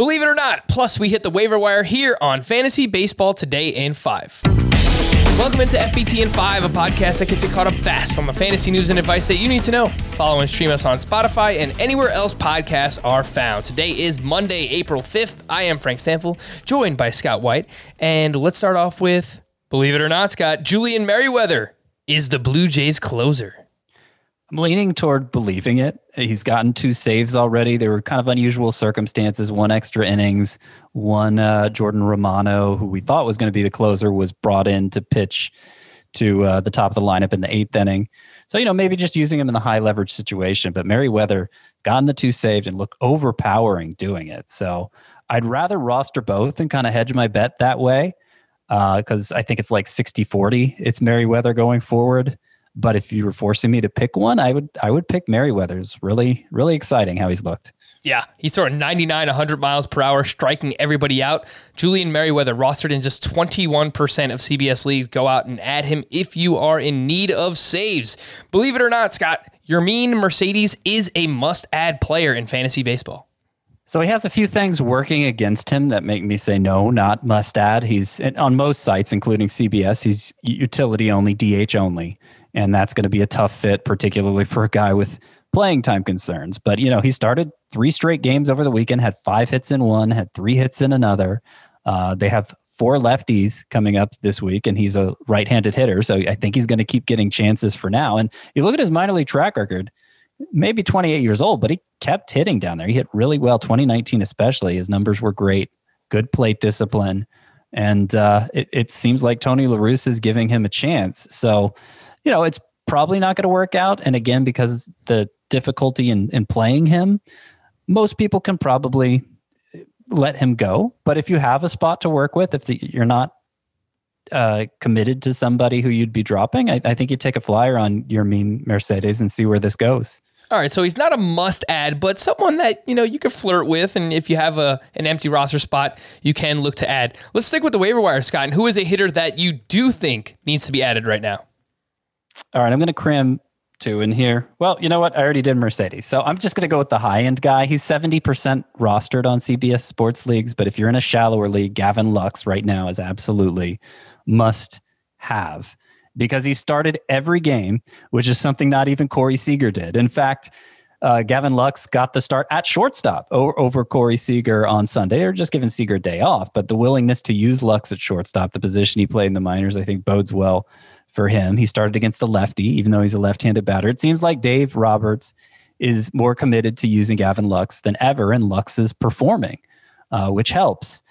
Believe it or not, plus we hit the waiver wire here on Fantasy Baseball Today in 5. Welcome into FBT in 5, a podcast that gets you caught up fast on the fantasy news and advice that you need to know. Follow and stream us on Spotify and anywhere else podcasts are found. Today is Monday, April 5th. I am Frank Stampfl, joined by Scott White. And let's start off with, believe it or not, Scott, Julian Merryweather is the Blue Jays closer. I'm leaning toward believing it. He's gotten two saves already. They were kind of unusual circumstances. One extra innings. One uh, Jordan Romano, who we thought was going to be the closer, was brought in to pitch to uh, the top of the lineup in the eighth inning. So you know maybe just using him in the high leverage situation. But Merryweather gotten the two saved and looked overpowering doing it. So I'd rather roster both and kind of hedge my bet that way because uh, I think it's like 60 40. It's Merryweather going forward. But if you were forcing me to pick one, I would I would pick Merryweather's. Really, really exciting how he's looked. Yeah, he's throwing 99, 100 miles per hour, striking everybody out. Julian Merryweather rostered in just 21% of CBS leagues. Go out and add him if you are in need of saves. Believe it or not, Scott, Yermin Mercedes is a must add player in fantasy baseball. So he has a few things working against him that make me say no, not must add. He's on most sites, including CBS, he's utility only, DH only and that's going to be a tough fit, particularly for a guy with playing time concerns. But you know, he started three straight games over the weekend, had five hits in one, had three hits in another. Uh, they have four lefties coming up this week, and he's a right-handed hitter, so I think he's going to keep getting chances for now. And you look at his minor league track record. Maybe 28 years old, but he kept hitting down there. He hit really well, 2019 especially. His numbers were great, good plate discipline, and uh, it, it seems like Tony La is giving him a chance. So you know, it's probably not going to work out. And again, because the difficulty in, in playing him, most people can probably let him go. But if you have a spot to work with, if the, you're not uh, committed to somebody who you'd be dropping, I, I think you take a flyer on Yermin Mercedes and see where this goes. All right, so he's not a must add, but someone that you know you could flirt with, and if you have a an empty roster spot, you can look to add. Let's stick with the waiver wire, Scott. And who is a hitter that you do think needs to be added right now? All right, I'm going to cram two in here. Well, you know what? I already did Mercedes. So I'm just going to go with the high end guy. He's 70% rostered on CBS sports leagues. But if you're in a shallower league, Gavin Lux right now is absolutely must have because he started every game, which is something not even Corey Seager did. In fact, uh, Gavin Lux got the start at shortstop over, over Corey Seager on Sunday, or just giving Seager a day off. But the willingness to use Lux at shortstop, the position he played in the minors, I think bodes well for him. He started against a lefty, even though he's a left handed batter. It seems like Dave Roberts is more committed to using Gavin Lux than ever, and Lux is performing, uh, which helps.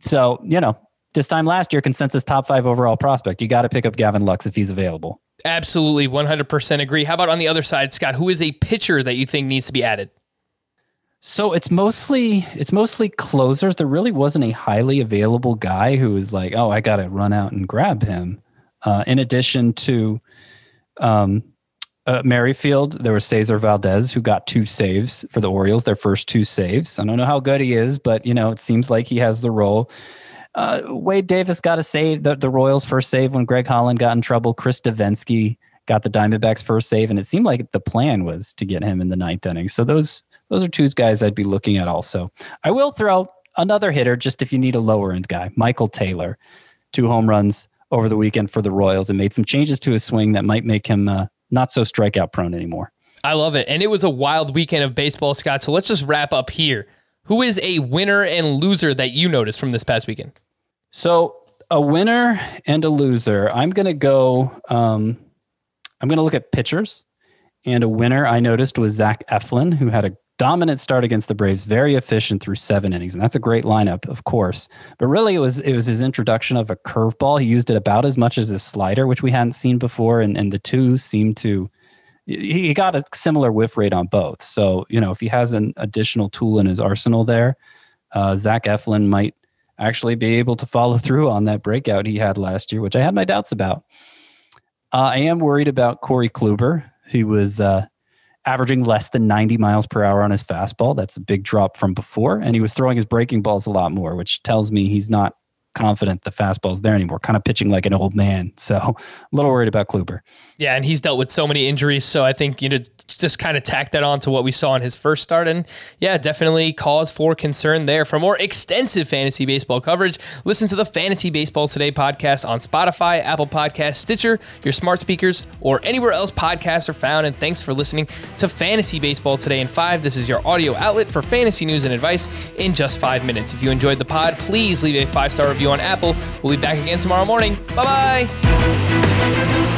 So, you know, this time last year, consensus top five overall prospect. You got to pick up Gavin Lux if he's available. Absolutely, 100% agree. How about on the other side, Scott? Who is a pitcher that you think needs to be added? So it's mostly it's mostly closers. There really wasn't a highly available guy who was like, oh, I got to run out and grab him. Uh, in addition to um, uh, Merrifield, there was Cesar Valdez who got two saves for the Orioles, their first two saves. I don't know how good he is, but you know it seems like he has the role. Uh, Wade Davis got a save, the, the Royals' first save when Greg Holland got in trouble. Chris Devenski got the Diamondbacks' first save, and it seemed like the plan was to get him in the ninth inning. So those those are two guys I'd be looking at also. I will throw another hitter just if you need a lower end guy, Michael Taylor, two home runs over the weekend for the Royals and made some changes to his swing that might make him uh, not so strikeout prone anymore. I love it. And it was a wild weekend of baseball, Scott. So let's just wrap up here. Who is a winner and loser that you noticed from this past weekend? So, a winner and a loser. I'm going to go, um, I'm going to look at pitchers. And a winner I noticed was Zach Eflin, who had a dominant start against the Braves, very efficient through seven innings, and that's a great lineup, of course. But really, it was it was his introduction of a curveball. He used it about as much as his slider, which we hadn't seen before, and and the two seemed to. He got a similar whiff rate on both. So you know, if he has an additional tool in his arsenal there, uh, Zach Eflin might actually be able to follow through on that breakout he had last year, which I had my doubts about. Uh, I am worried about Corey Kluber. He was uh, averaging less than 90 miles per hour on his fastball. That's a big drop from before. And he was throwing his breaking balls a lot more, which tells me he's not confident the fastball's there anymore. Kind of pitching like an old man. So a little worried about Kluber. Yeah, and he's dealt with so many injuries. So I think, you know, just kind of tack that on to what we saw in his first start. And yeah, definitely cause for concern there. For more extensive fantasy baseball coverage, listen to the Fantasy Baseball Today podcast on Spotify, Apple Podcast, Stitcher, your smart speakers, or anywhere else podcasts are found. And thanks for listening to Fantasy Baseball Today in 5. This is your audio outlet for fantasy news and advice in just five minutes. If you enjoyed the pod, please leave a five star review on Apple. We'll be back again tomorrow morning. Bye bye.